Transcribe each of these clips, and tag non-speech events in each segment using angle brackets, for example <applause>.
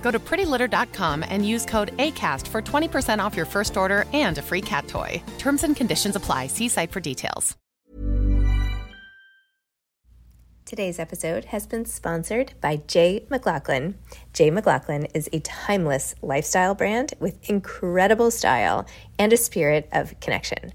Go to prettylitter.com and use code ACAST for 20% off your first order and a free cat toy. Terms and conditions apply. See site for details. Today's episode has been sponsored by Jay McLaughlin. Jay McLaughlin is a timeless lifestyle brand with incredible style and a spirit of connection.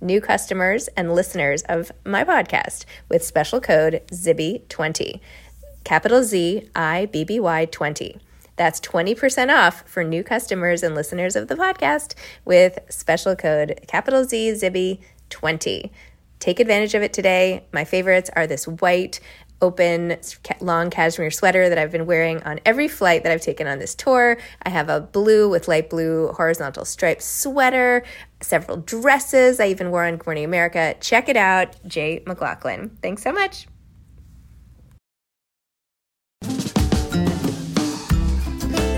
new customers and listeners of my podcast with special code ZIBBY20. Capital Z I B B Y 20. That's 20% off for new customers and listeners of the podcast with special code capital Z Zibby 20. Take advantage of it today. My favorites are this white open long cashmere sweater that I've been wearing on every flight that I've taken on this tour. I have a blue with light blue horizontal striped sweater, several dresses I even wore on Good Morning America. Check it out, Jay McLaughlin. Thanks so much.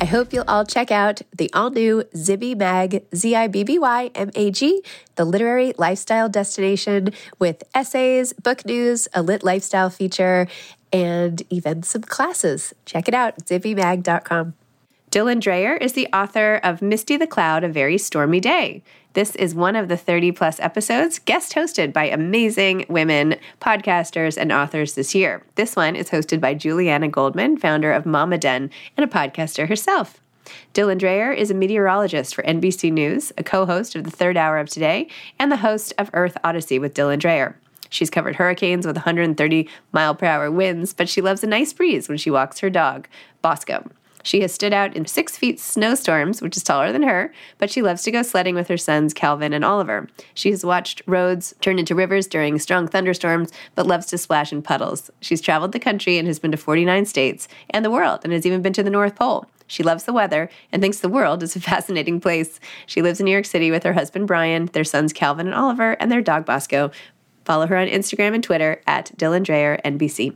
I hope you'll all check out the all new Zibby Mag, Z I B B Y M A G, the literary lifestyle destination with essays, book news, a lit lifestyle feature, and even some classes. Check it out, zibbymag.com. Dylan Dreyer is the author of Misty the Cloud, A Very Stormy Day. This is one of the 30 plus episodes guest hosted by amazing women podcasters and authors this year. This one is hosted by Juliana Goldman, founder of Mama Den and a podcaster herself. Dylan Dreyer is a meteorologist for NBC News, a co host of the third hour of today, and the host of Earth Odyssey with Dylan Dreyer. She's covered hurricanes with 130 mile per hour winds, but she loves a nice breeze when she walks her dog, Bosco. She has stood out in six feet snowstorms, which is taller than her, but she loves to go sledding with her sons, Calvin and Oliver. She has watched roads turn into rivers during strong thunderstorms, but loves to splash in puddles. She's traveled the country and has been to 49 states and the world, and has even been to the North Pole. She loves the weather and thinks the world is a <laughs> fascinating place. She lives in New York City with her husband Brian, their sons Calvin and Oliver, and their dog Bosco. Follow her on Instagram and Twitter at Dylan Dreyer NBC.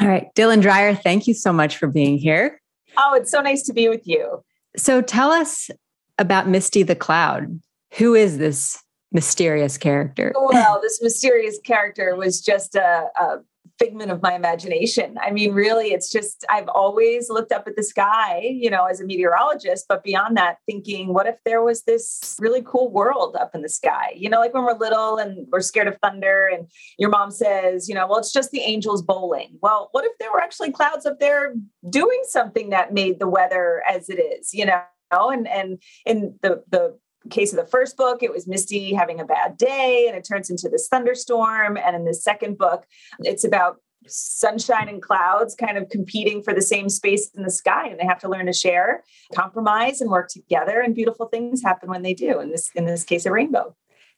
All right. Dylan Dreyer, thank you so much for being here. Oh, it's so nice to be with you. So tell us about Misty the Cloud. Who is this mysterious character? Well, this mysterious character was just a, a figment of my imagination. I mean, really, it's just, I've always looked up at the sky, you know, as a meteorologist, but beyond that, thinking, what if there was this really cool world up in the sky? You know, like when we're little and we're scared of thunder, and your mom says, you know, well, it's just the angels bowling. Well, what if there were actually clouds up there doing something that made the weather as it is, you know? And and in the the case of the first book, it was Misty having a bad day and it turns into this thunderstorm. And in the second book, it's about sunshine and clouds kind of competing for the same space in the sky and they have to learn to share compromise and work together and beautiful things happen when they do in this in this case a rainbow.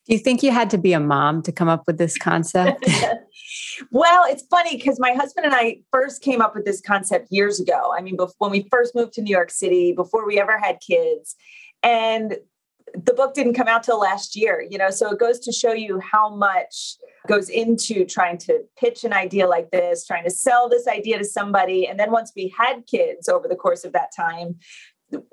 Do you think you had to be a mom to come up with this concept? <laughs> <laughs> Well it's funny because my husband and i first came up with this concept years ago. I mean when we first moved to new york city before we ever had kids. And the book didn't come out till last year, you know, so it goes to show you how much goes into trying to pitch an idea like this, trying to sell this idea to somebody. And then once we had kids over the course of that time,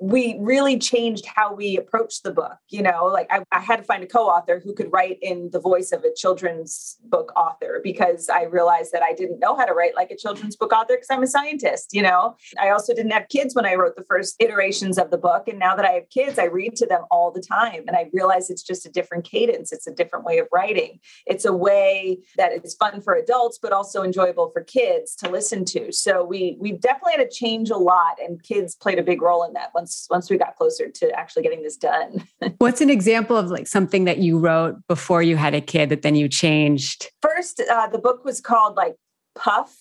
we really changed how we approached the book. You know, like I, I, had to find a co-author who could write in the voice of a children's book author because I realized that I didn't know how to write like a children's book author because I'm a scientist. You know, I also didn't have kids when I wrote the first iterations of the book, and now that I have kids, I read to them all the time, and I realize it's just a different cadence. It's a different way of writing. It's a way that is fun for adults, but also enjoyable for kids to listen to. So we we definitely had to change a lot, and kids played a big role in that that once once we got closer to actually getting this done. <laughs> What's an example of like something that you wrote before you had a kid that then you changed? First, uh, the book was called like Puff.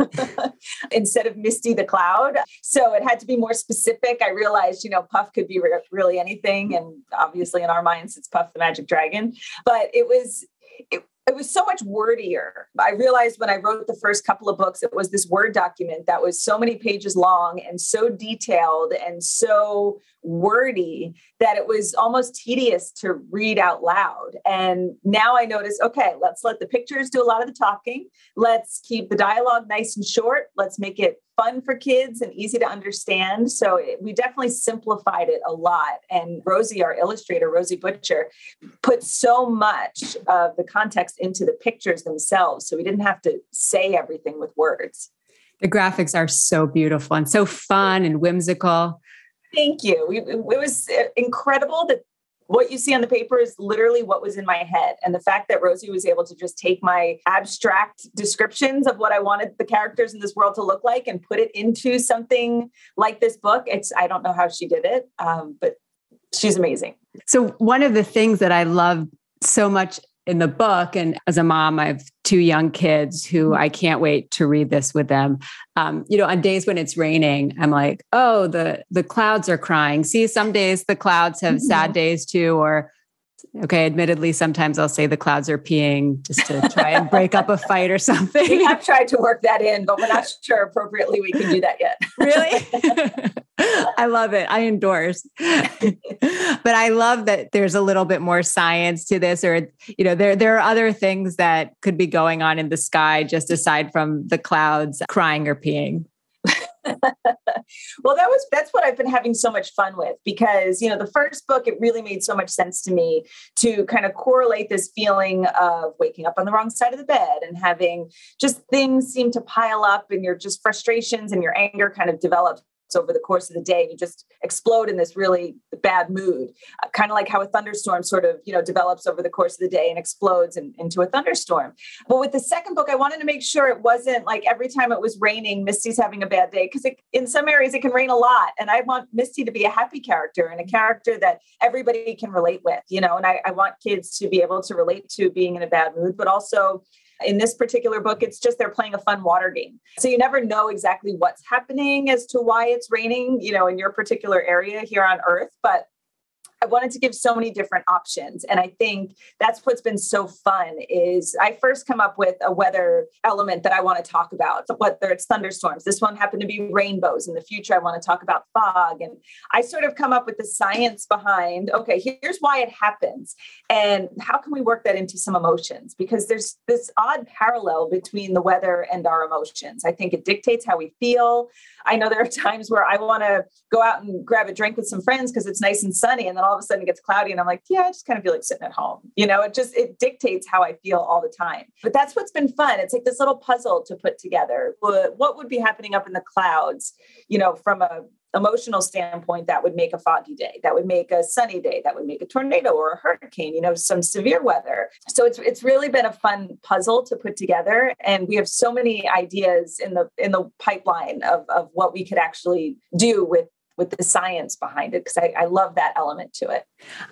<laughs> instead of Misty the Cloud. So it had to be more specific. I realized, you know, Puff could be re- really anything. And obviously, in our minds, it's Puff the Magic Dragon. But it was, it, it was so much wordier. I realized when I wrote the first couple of books, it was this Word document that was so many pages long and so detailed and so wordy that it was almost tedious to read out loud. And now I notice, okay, let's let the pictures do a lot of the talking. Let's keep the dialogue nice and short. Let's make it fun for kids and easy to understand. So it, we definitely simplified it a lot. And Rosie, our illustrator, Rosie Butcher, put so much of the context into the pictures themselves. So we didn't have to say everything with words. The graphics are so beautiful and so fun and whimsical. Thank you. It was uh, incredible that what you see on the paper is literally what was in my head. And the fact that Rosie was able to just take my abstract descriptions of what I wanted the characters in this world to look like and put it into something like this book, it's, I don't know how she did it, um, but she's amazing. So, one of the things that I love so much in the book and as a mom i have two young kids who mm-hmm. i can't wait to read this with them um, you know on days when it's raining i'm like oh the the clouds are crying see some days the clouds have sad mm-hmm. days too or Okay, admittedly, sometimes I'll say the clouds are peeing just to try and break up a fight or something. We have tried to work that in, but we're not sure appropriately we can do that yet. <laughs> really? <laughs> I love it. I endorse. <laughs> but I love that there's a little bit more science to this, or you know, there there are other things that could be going on in the sky just aside from the clouds crying or peeing. <laughs> well that was that's what i've been having so much fun with because you know the first book it really made so much sense to me to kind of correlate this feeling of waking up on the wrong side of the bed and having just things seem to pile up and your just frustrations and your anger kind of develop over the course of the day you just explode in this really bad mood. Uh, kind of like how a thunderstorm sort of you know develops over the course of the day and explodes in, into a thunderstorm. But with the second book i wanted to make sure it wasn't like every time it was raining misty's having a bad day because in some areas it can rain a lot and i want misty to be a happy character and a character that everybody can relate with you know and I, I want kids to be able to relate to being in a bad mood but also in this particular book, it's just they're playing a fun water game. So you never know exactly what's happening as to why it's raining, you know, in your particular area here on Earth. But I wanted to give so many different options. And I think that's what's been so fun is I first come up with a weather element that I want to talk about, whether it's thunderstorms. This one happened to be rainbows. In the future, I want to talk about fog. And I sort of come up with the science behind, okay, here's why it happens. And how can we work that into some emotions? Because there's this odd parallel between the weather and our emotions. I think it dictates how we feel. I know there are <laughs> times where I want to go out and grab a drink with some friends because it's nice and sunny. And then all of a sudden it gets cloudy and I'm like, yeah, I just kind of feel like sitting at home. You know, it just, it dictates how I feel all the time. But that's what's been fun. It's like this little puzzle to put together. What would be happening up in the clouds, you know, from a emotional standpoint that would make a foggy day that would make a sunny day that would make a tornado or a hurricane you know some severe weather so it's it's really been a fun puzzle to put together and we have so many ideas in the in the pipeline of of what we could actually do with with the science behind it because I, I, love that element to it.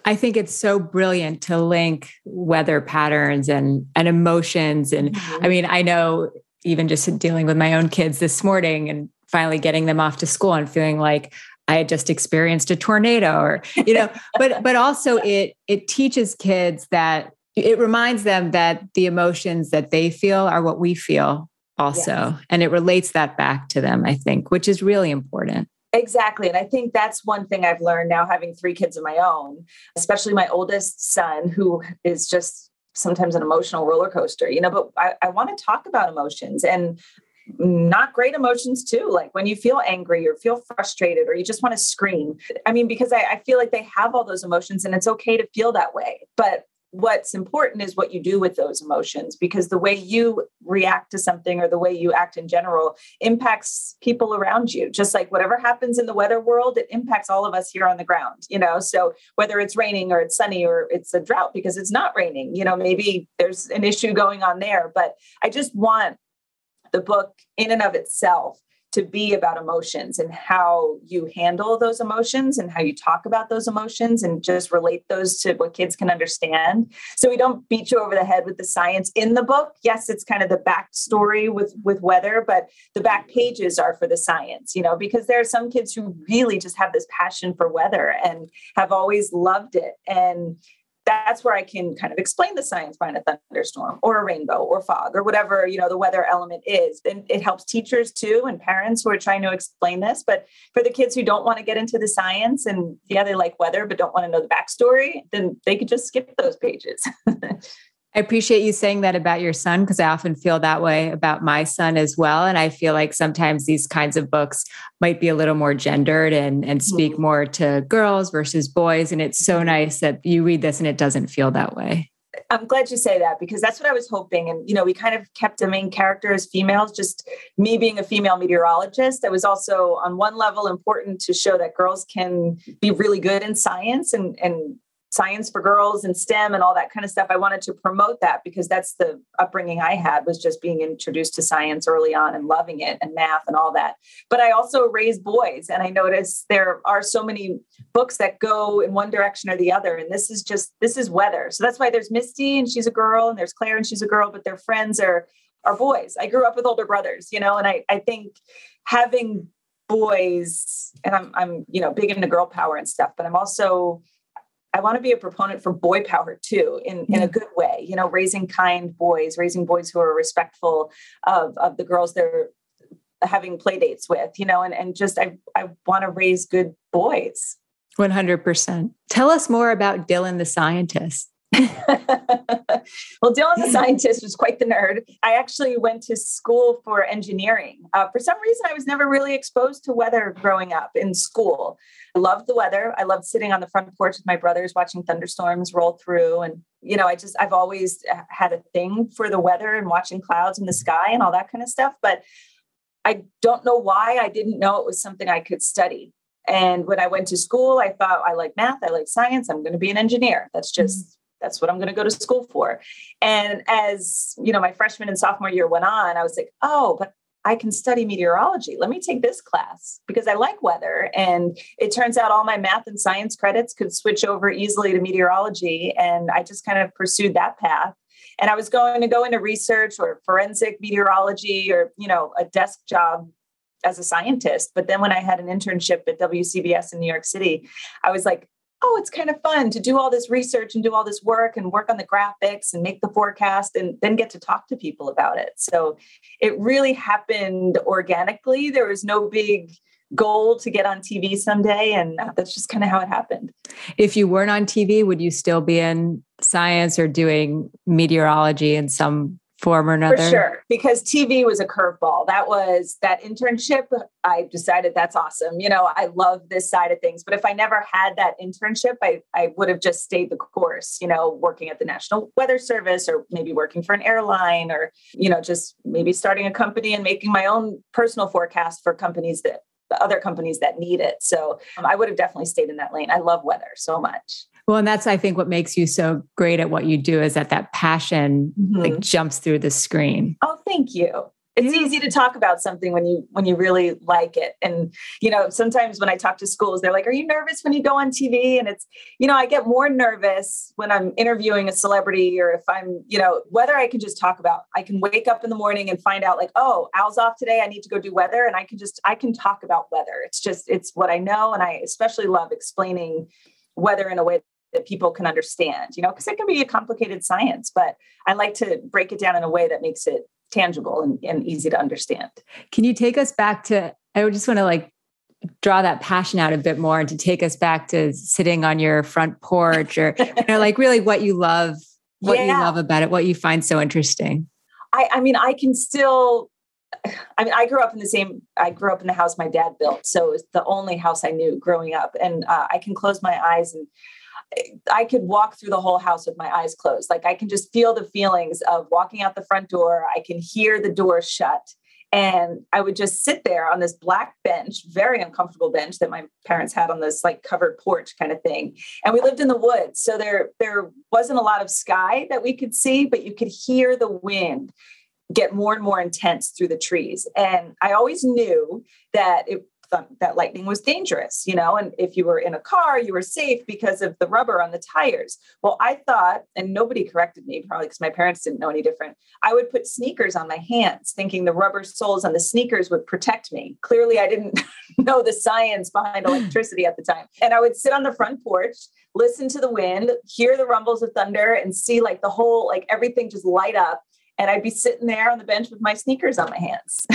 I think it's so brilliant to link weather patterns and and emotions. And mm-hmm. I mean, I know even just dealing with my own kids this morning and finally getting them off to school and feeling like I had just experienced a tornado or, you know, <laughs> but but also it it teaches kids that it reminds them that the emotions that they feel are what we feel also. Yes. And it relates that back to them, I think, which is really important. Exactly. And I think that's one thing I've learned now having three kids of my own, especially my oldest son, who is just sometimes an emotional roller coaster, you know, but I, I want to talk about emotions and not great emotions too like when you feel angry or feel frustrated or you just want to scream i mean because I, I, feel like they have all those emotions and it's okay to feel that way but what's important is what you do with those emotions because the way you react to something or the way you act in general impacts people around you. Just like whatever happens in the weather world it impacts all of us here on the ground you know? So whether it's raining or it's sunny or it's a drought because it's not raining you know maybe there's an issue going on there but i just want the book in and of itself to be about emotions and how you handle those emotions and how you talk about those emotions and just relate those to what kids can understand. So we don't beat you over the head with the science in the book. Yes, it's kind of the backstory with with weather, but the back pages are for the science, you know, because there are some kids who really just have this passion for weather and have always loved it. And that's where I can kind of explain the science behind a thunderstorm or a rainbow or fog or whatever, you know, the weather element is. And it helps teachers too and parents who are trying to explain this. But for the kids who don't want to get into the science and yeah, they like weather but don't want to know the backstory, then they could just skip those pages. <laughs> I appreciate you saying that about your son because I often feel that way about my son as well. And I feel like sometimes these kinds of books might be a little more gendered and, and speak mm-hmm. more to girls versus boys. And it's so mm-hmm. nice that you read this and it doesn't feel that way. I'm glad you say that because that's what I was hoping. And, you know, we kind of kept the main character as females, just me being a female meteorologist. It was also, on one level, important to show that girls can be really good in science and, and science for girls and STEM and all that kind of stuff. I wanted to promote that because that's the upbringing I had was just being introduced to science early on and loving it and math and all that. But I also raise boys and I notice there are so many books that go in one direction or the other. And this is just this is weather. So that's why there's Misty and she's a girl and there's Claire and she's a girl, but their friends are are boys. I grew up with older brothers, you know, and I, I think having boys and I'm I'm you know big into girl power and stuff, but I'm also I want to be a proponent for boy power too, in, in a good way, you know, raising kind boys, raising boys who are respectful of, of the girls they're having play dates with, you know, and, and just I, I want to raise good boys. 100%. Tell us more about Dylan the scientist. <laughs> well, Dylan the hmm. scientist was quite the nerd. I actually went to school for engineering. Uh, for some reason, I was never really exposed to weather growing up in school. I loved the weather. I loved sitting on the front porch with my brothers watching thunderstorms roll through. And, you know, I just, I've always uh, had a thing for the weather and watching clouds in the sky and all that kind of stuff. But I don't know why I didn't know it was something I could study. And when I went to school, I thought I like math, I like science, I'm going to be an engineer. That's just hmm. That's what I'm going to go to school for. And as, you know, my freshman and sophomore year went on, I was like, oh, but I can study meteorology. Let me take this class because I like weather. And it turns out all my math and science credits could switch over easily to meteorology. And I just kind of pursued that path. And I was going to go into research or forensic meteorology or, you know, a desk job as a scientist. But then when I had an internship at WCBS in New York City, I was like, oh, it's kind of fun to do all this research and do all this work and work on the graphics and make the forecast and then get to talk to people about it. So it really happened organically. There was no big goal to get on TV someday. And that's just kind of how it happened. If you weren't on TV, would you still be in science or doing meteorology in some form or another? For sure, because TV was a curveball. That was that internship. I decided that's awesome. You know, I love this side of things. But if I never had that internship, I, I would have just stayed the course, you know, working at the National Weather Service or maybe working for an airline or, you know, just maybe starting a company and making my own personal forecast for companies that other companies that need it. So um, I would have definitely stayed in that lane. I love weather so much. Well, and that's I think what makes you so great at what you do is that that passion mm-hmm. like jumps through the screen. Oh, thank you. It's yeah. easy to talk about something when you when you really like it. And you know sometimes when i talk to schools they're like are you nervous when you go on tv and it's you know i get more nervous when i'm interviewing a celebrity or if i'm you know whether i can just talk about i can wake up in the morning and find out like oh al's off today. I need to go do weather. And i can just i can talk about weather. It's just it's what i know. And i especially love explaining weather in a way that people can understand, you know, because it can be a complicated science, but I like to break it down in a way that makes it tangible and, and easy to understand. Can you take us back to, I just want to like draw that passion out a bit more and to take us back to sitting on your front porch or, <laughs> you know, like really what you love, what yeah. you love about it, what you find so interesting. I, I mean, I can still <sighs> I mean, I grew up in the same. I grew up in the house my dad built, so it was the only house I knew growing up. And uh, I can close my eyes and I could walk through the whole house with my eyes closed. Like I can just feel the feelings of walking out the front door. I can hear the door shut. And I would just sit there on this black bench, very uncomfortable bench that my parents had on this like covered porch kind of thing. And we lived in the woods. So there, there wasn't a lot of sky that we could see, but you could hear the wind get more and more intense through the trees. And I always knew that it that lightning was dangerous, you know, and if you were in a car, you were safe because of the rubber on the tires. Well, I thought, and nobody corrected me, probably because my parents didn't know any different, I would put sneakers on my hands, thinking the rubber soles on the sneakers would protect me. Clearly, I didn't <laughs> know the science behind electricity at the time. And I would sit on the front porch, listen to the wind, hear the rumbles of thunder, and see like the whole, like everything just light up. And I'd be sitting there on the bench with my sneakers on my hands.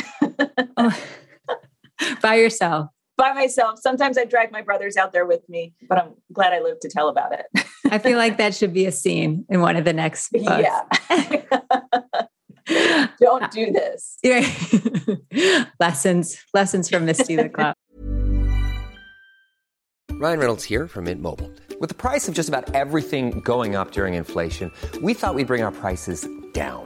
<laughs> oh <laughs> by yourself by myself. Sometimes I drag my brothers out there with me, but I'm glad I lived to tell about it. <laughs> I feel like that should be a scene in one of the next <laughs> books. Yeah. Don't do this. Yeah. lessons, lessons from Misty the Cloud. Ryan Reynolds here from Mint Mobile. With the price of just about everything going up during inflation, we thought we'd bring our prices down.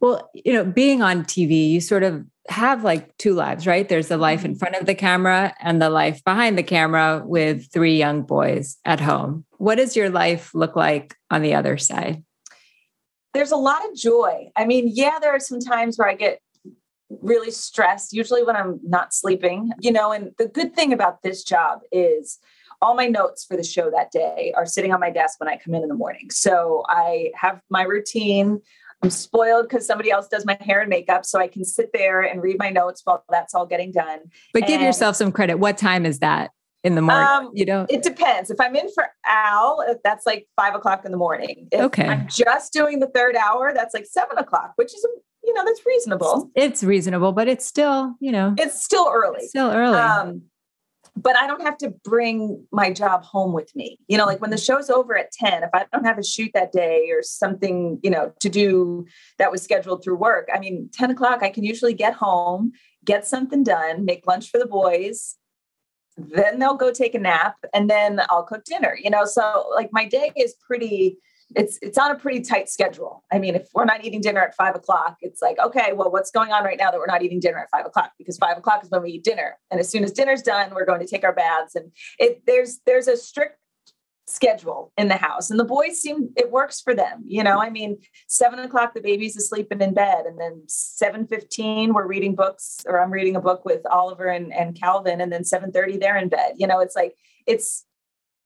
Well, you know, being on TV, you sort of have like two lives, right? There's the life in mm-hmm. front of the camera and the life behind the camera with three young boys at home. What does your life look like on the other side? There's a lot of joy. I mean, yeah, there are some times where I get really stressed, usually when I'm not sleeping, you know, and the good thing about this job is all my notes for the show that day are sitting on my desk when I come in in the morning. So I have my routine. I'm spoiled because somebody else does my hair and makeup. So I can sit there and read my notes while that's all getting done. But give yourself some credit. What time is that in the morning? Um, you don't. It depends. If I'm in for Al, uh, that's like five o'clock in the morning. If Okay. I'm just doing the third hour, that's like seven o'clock, which is, you know, that's reasonable. It's reasonable, but it's still, you know, It's still early. still early. Um, but I don't have to bring my job home with me. You know, like when the mm-hmm. show's over at 10, if I don't have a shoot that day or something, you know, to do that was scheduled through work, I mean, 10 o'clock, I can usually get home, get something done, make lunch for the boys. Then they'll go take a nap and then I'll cook dinner, you know. So like my day is pretty it's it's on a pretty tight schedule. I mean, if we're not eating dinner at five o'clock, it's like, okay, well, what's going on right now that we're not eating dinner at five o'clock? Because five o'clock is when we eat dinner. And as soon as dinner's done, we're going to take our baths. And it there's there's a strict schedule in the house. And the boys seem it works for them. You know, I mean, seven o'clock, the baby's asleep and in bed. And then 7:15, we're reading books, or I'm reading a book with Oliver and, and Calvin, and then 7:30, they're in bed. You know, it's like it's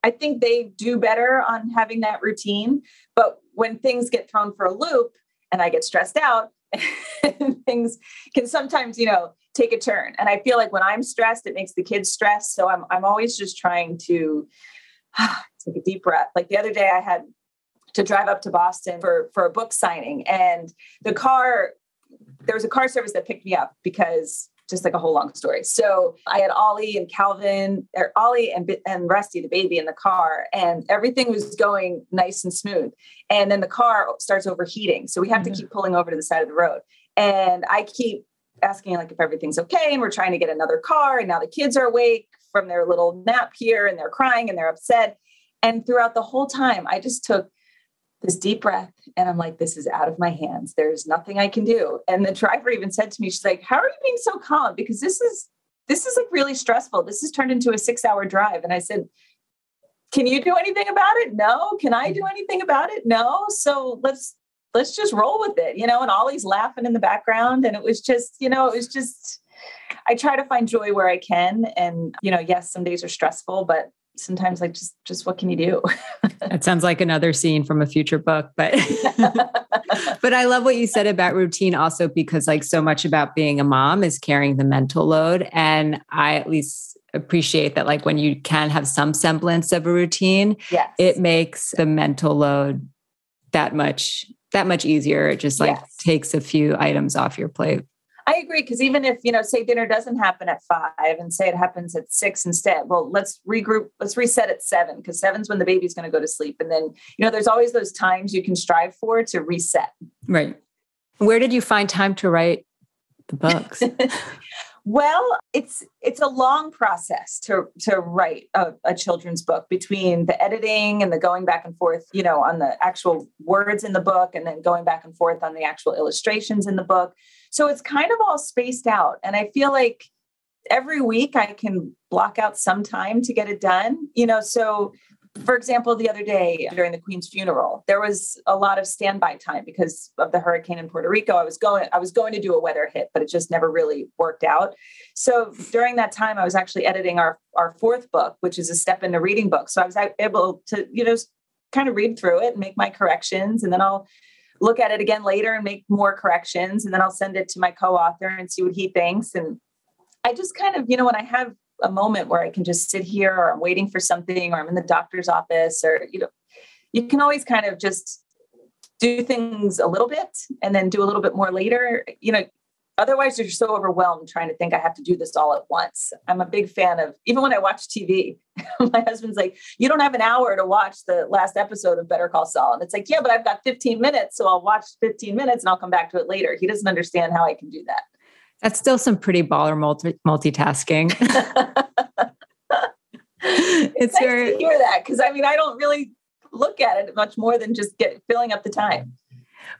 I think they do better on having that routine. But when things get thrown for a loop and I get stressed out, <laughs> things can sometimes, you know, take a turn. And I feel like when I'm stressed, it makes the kids stressed. So I'm I'm always just trying to <sighs> take a deep breath. Like the other day I had to drive up to Boston for for a book signing and the car there was a car service that picked me up because just like a whole long story. So I had Ollie and Calvin, or Ollie and and Rusty, the baby, in the car, and everything was going nice and smooth. And then the car starts overheating, so we have to mm-hmm. keep pulling over to the side of the road. And I keep asking like if everything's okay, and we're trying to get another car. And now the kids are awake from their little nap here, and they're crying and they're upset. And throughout the whole time, I just took this deep breath and I'm like, this is out of my hands. There's nothing I can do. And the driver even said to me, she's like, how are you being so calm? Because this is, this is like really stressful. This has turned into a six hour drive. And I said, can you do anything about it? No. Can I do anything about it? No. So let's, let's just roll with it, you know, and Ollie's laughing in the background. And it was just, you know, it was just, I try to find joy where I can. And, you know, yes, some days are stressful, but sometimes like just, just what can you do? It sounds like another scene from a future book, but <laughs> but I love what you said about routine also because like so much about being a mom is carrying the mental load and I at least appreciate that like when you can have some semblance of a routine, yes. it makes the mental load that much that much easier. It just like Yes. takes a few items off your plate. I agree because even if you know, say dinner doesn't happen at five, and say it happens at six instead, well, let's regroup. Let's reset at seven because seven's when the baby's going to go to sleep, and then you know, there's always those times you can strive for to reset. Right. Where did you find time to write the books? <laughs> Well, it's it's a long process to to write a, a children's book between the editing and the going back and forth, you know, on the actual words in the book, and then going back and forth on the actual illustrations in the book. So it's kind of all spaced out, and I feel like every week I can block out some time to get it done. You know, so for example, the other day during the Queen's funeral, there was a lot of standby time because of the hurricane in Puerto Rico. I was going, I was going to do a weather hit, but it just never really worked out. So during that time, I was actually editing our our fourth book, which is a step into reading book. So I was able to, you know, kind of read through it and make my corrections, and then I'll look at it again later and make more corrections, and then I'll send it to my co-author and see what he thinks. And I just kind of, you know, when I have a moment where I can just sit here or I'm waiting for something or I'm in the doctor's office or, you know, you can always kind of just do things a little bit and then do a little bit more later. You know, otherwise you're so overwhelmed trying to think I have to do this all at once. I'm a big fan of, even when I watch TV, <laughs> my husband's like, you don't have an hour to watch the last episode of Better Call Saul. And it's like, yeah, but I've got 15 minutes. So I'll watch 15 minutes and I'll come back to it later. He doesn't understand how I can do that. That's still some pretty baller multi- multitasking. <laughs> it's nice very to hear that because I mean I don't really look at it much more than just get filling up the time.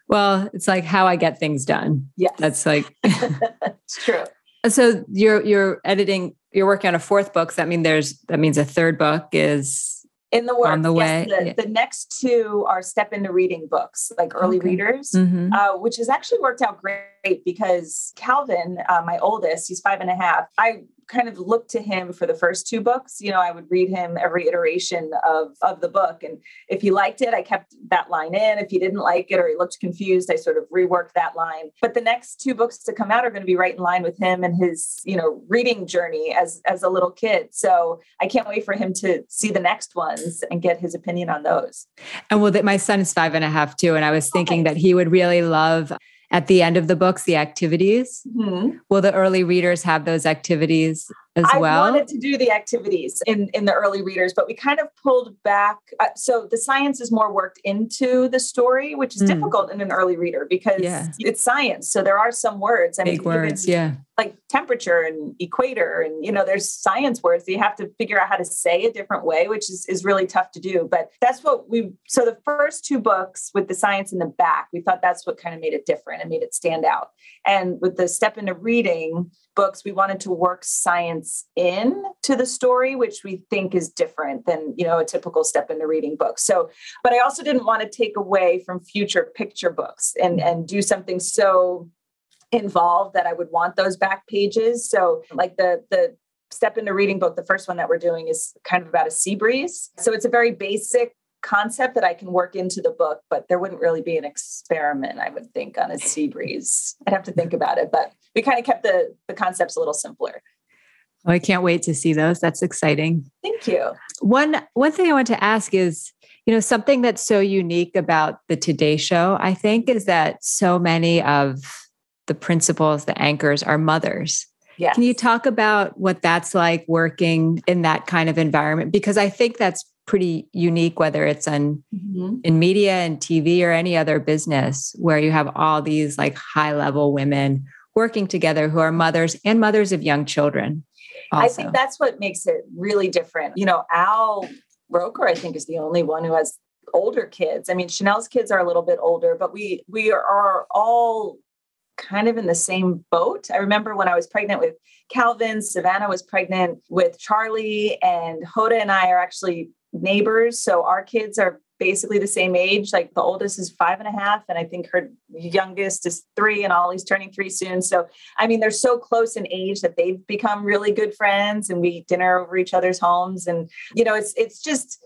well, it's like how I get things done. Yeah, That's like <laughs> it's true. so you're you're editing you're working on a fourth book. That mean there's that means a third book is In the works, On the yes, way, the, the next two are step into reading books, like early Okay. readers, Mhm. uh, which has actually worked out great because Calvin, uh, my oldest, he's five and a half. I kind of looked to him for the first two books. You know, I would read him every iteration of, of the book. And if he liked it, I kept that line in. If he didn't like it or he looked confused, I sort of reworked that line. But the next two books to come out are going to be right in line with him and his, you know, reading journey as as a little kid. So I can't wait for him to see the next ones and get his opinion on those. And well, that my son is five and a half too. And I was thinking okay. that he would really love at the end of the books the activities mm-hmm. will the early readers have those activities as I well i wanted to do the activities in in the early readers but we kind of pulled back uh, so the science is more worked into the story which is mm. difficult in an early reader because yeah. it's science so there are some words i Big mean words yeah like temperature and equator and you know there's science words that you have to figure out how to say a different way which is, is really tough to do but that's what we so the first two books with the science in the back we thought that's what kind of made it different and made it stand out and with the step into reading books we wanted to work science in to the story which we think is different than you know a typical step into reading book so but i also didn't want to take away from future picture books and and do something so involved that I would want those back pages. So like the the step into reading book, the first one that we're doing is kind of about a sea breeze. So it's a very basic concept that I can work into the book, but there wouldn't really be an experiment, I would think, on a sea breeze. I'd have to think about it, but we kind of kept the the concepts a little simpler. Oh, I can't wait to see those. That's exciting. Thank you. One one thing I want to ask is, you know, something that's so unique about the Today Show, I think, is that so many of the principals, the anchors are mothers. Yes. Can you talk about what that's like working in that kind of environment? Because I think that's pretty unique, whether it's on mm-hmm. in media and TV or any other business where you have all these like high level women working together who are mothers and mothers of young children. Also. I think that's what makes it really different. You know, Al Roker, I think, is the only one who has older kids. I mean, Sheinelle's kids are a little bit older, but we we are all kind of in the same boat. I remember when I was pregnant with Calvin, Savannah was pregnant with Charlie, and Hoda and I are actually neighbors. So our kids are basically the same age. Like the oldest is five and a half, and I think her youngest is three, and Ollie's turning three soon. So, I mean, they're so close in age that they've become really good friends, and we eat dinner over each other's homes. And, you know, it's, it's just,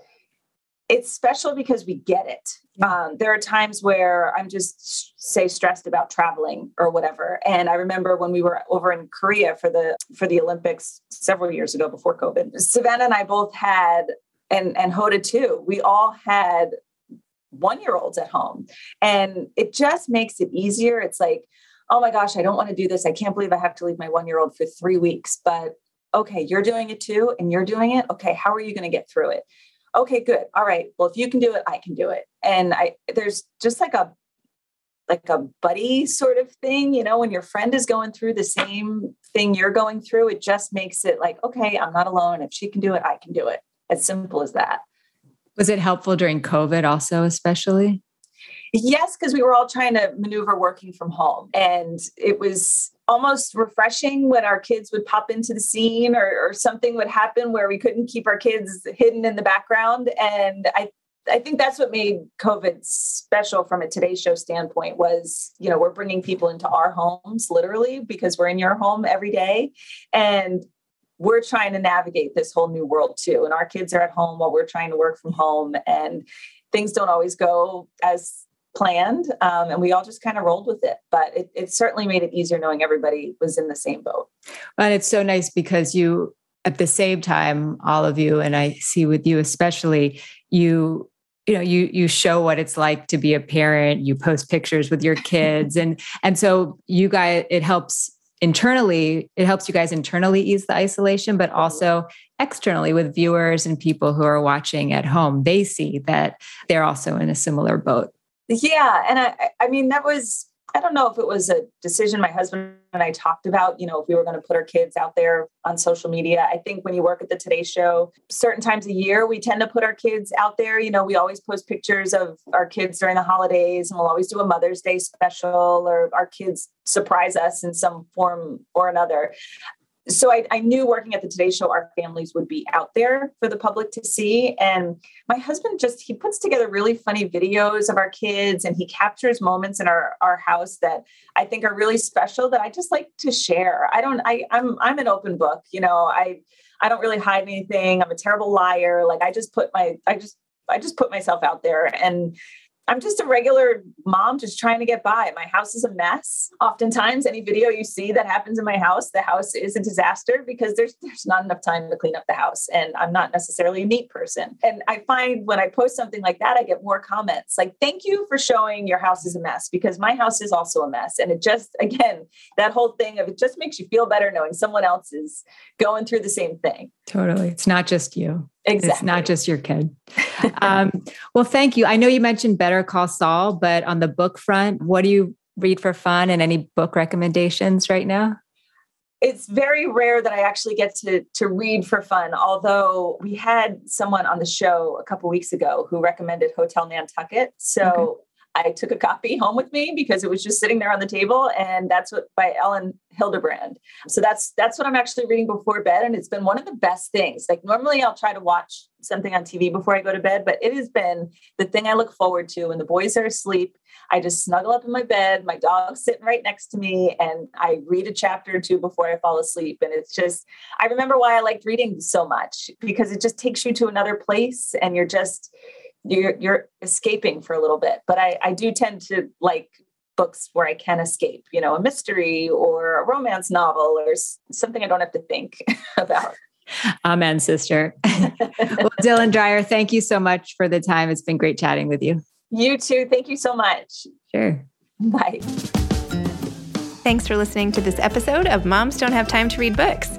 it's special because we get it. Um, there are times where I'm just say stressed about traveling or whatever. And I remember when we were over in Korea for the for the Olympics several years ago before COVID. Savannah and I both had, and and Hoda too. We all had one year olds at home, and it just makes it easier. It's like, oh my gosh, I don't want to do this. I can't believe I have to leave my one year old for three weeks, but okay, you're doing it too, and you're doing it. Okay, how are you going to get through it? okay good all right well if you can do it i can do it and i there's just like a like a buddy sort of thing you know when your friend is going through the same thing you're going through it just makes it like okay i'm not alone if she can do it i can do it as simple as that was it helpful during covid also especially yes because we were all trying to maneuver working from home and it was almost refreshing when our kids would pop into the scene or, or, something would happen where we couldn't keep our kids hidden in the background. And I, I think that's what made COVID special from a Today Show standpoint was, you know, we're bringing people into our homes literally because we're in your home every day. And we're trying to navigate this whole new world too. And our kids are at home while we're trying to work from home. And things don't always go as planned um, and we all just kind of rolled with it but it, it certainly made it easier knowing everybody was in the same boat and it's so nice because you at the same time all of you and i see with you especially you you know you you show what it's like to be a parent you post pictures with your <laughs> kids and and so you guys it helps internally it helps you guys internally ease the isolation but also externally with viewers and people who are watching at home they see that they're also in a similar boat yeah. And I, I mean, that was, I don't know if it was a decision my husband and I talked about, you know, if we were going to put our kids out there on social media. I think when you work at the Today Show, certain times a year, we tend to put our kids out there. You know, we always post pictures of our kids during the holidays, and we'll always do a Mother's Day special, or our kids surprise us in some form or another so I, I, knew working at the Today Show, our families would be out there for the public to see. And my husband just he puts together really funny videos of our kids, and he captures moments in our our house that I think are really special that I just like to share. I don't. I I'm I'm an open book. You know, I I don't really hide anything. I'm a terrible liar. Like I just put my I just I just put myself out there and I'm just a regular mom just trying to get by. My house is a mess. Oftentimes, any video you see that happens in my house, the house is a disaster because there's there's not enough time to clean up the house. And I'm not necessarily a neat person. And I find when I post something like that, I get more comments like, thank you for showing your house is a mess because my house is also a mess. And it just, again, that whole thing of it just makes you feel better knowing someone else is going through the same thing. Totally. It's not just you. Exactly. It's not just your kid. um, <laughs> well, thank you. I know you mentioned Better Call Saul, but on the book front, what do you read for fun and any book recommendations right now? It's very rare that I actually get to to read for fun. Although we had someone on the show a couple weeks ago who recommended Hotel Nantucket, so okay. I took a copy home with me because it was just sitting there on the table, and that's what by Elin Hilderbrand. So that's that's what I'm actually reading before bed, and it's been one of the best things. Like normally, I'll try to watch something on TV before I go to bed, but it has been the thing I look forward to. When the boys are asleep, I just snuggle up in my bed, my dog's sitting right next to me, and I read a chapter or two before I fall asleep. And it's just, I remember why I liked reading so much because it just takes you to another place, and you're just you're you're escaping for a little bit. But I, I do tend to like books where I can escape, you know, a mystery or a romance novel or something I don't have to think <laughs> about. Amen, sister. <laughs> well, Dylan Dreyer, thank you so much for the time. It's been great chatting with you. You too. Thank you so much. Sure. Bye. Thanks for listening to this episode of Moms Don't Have Time to Read Books.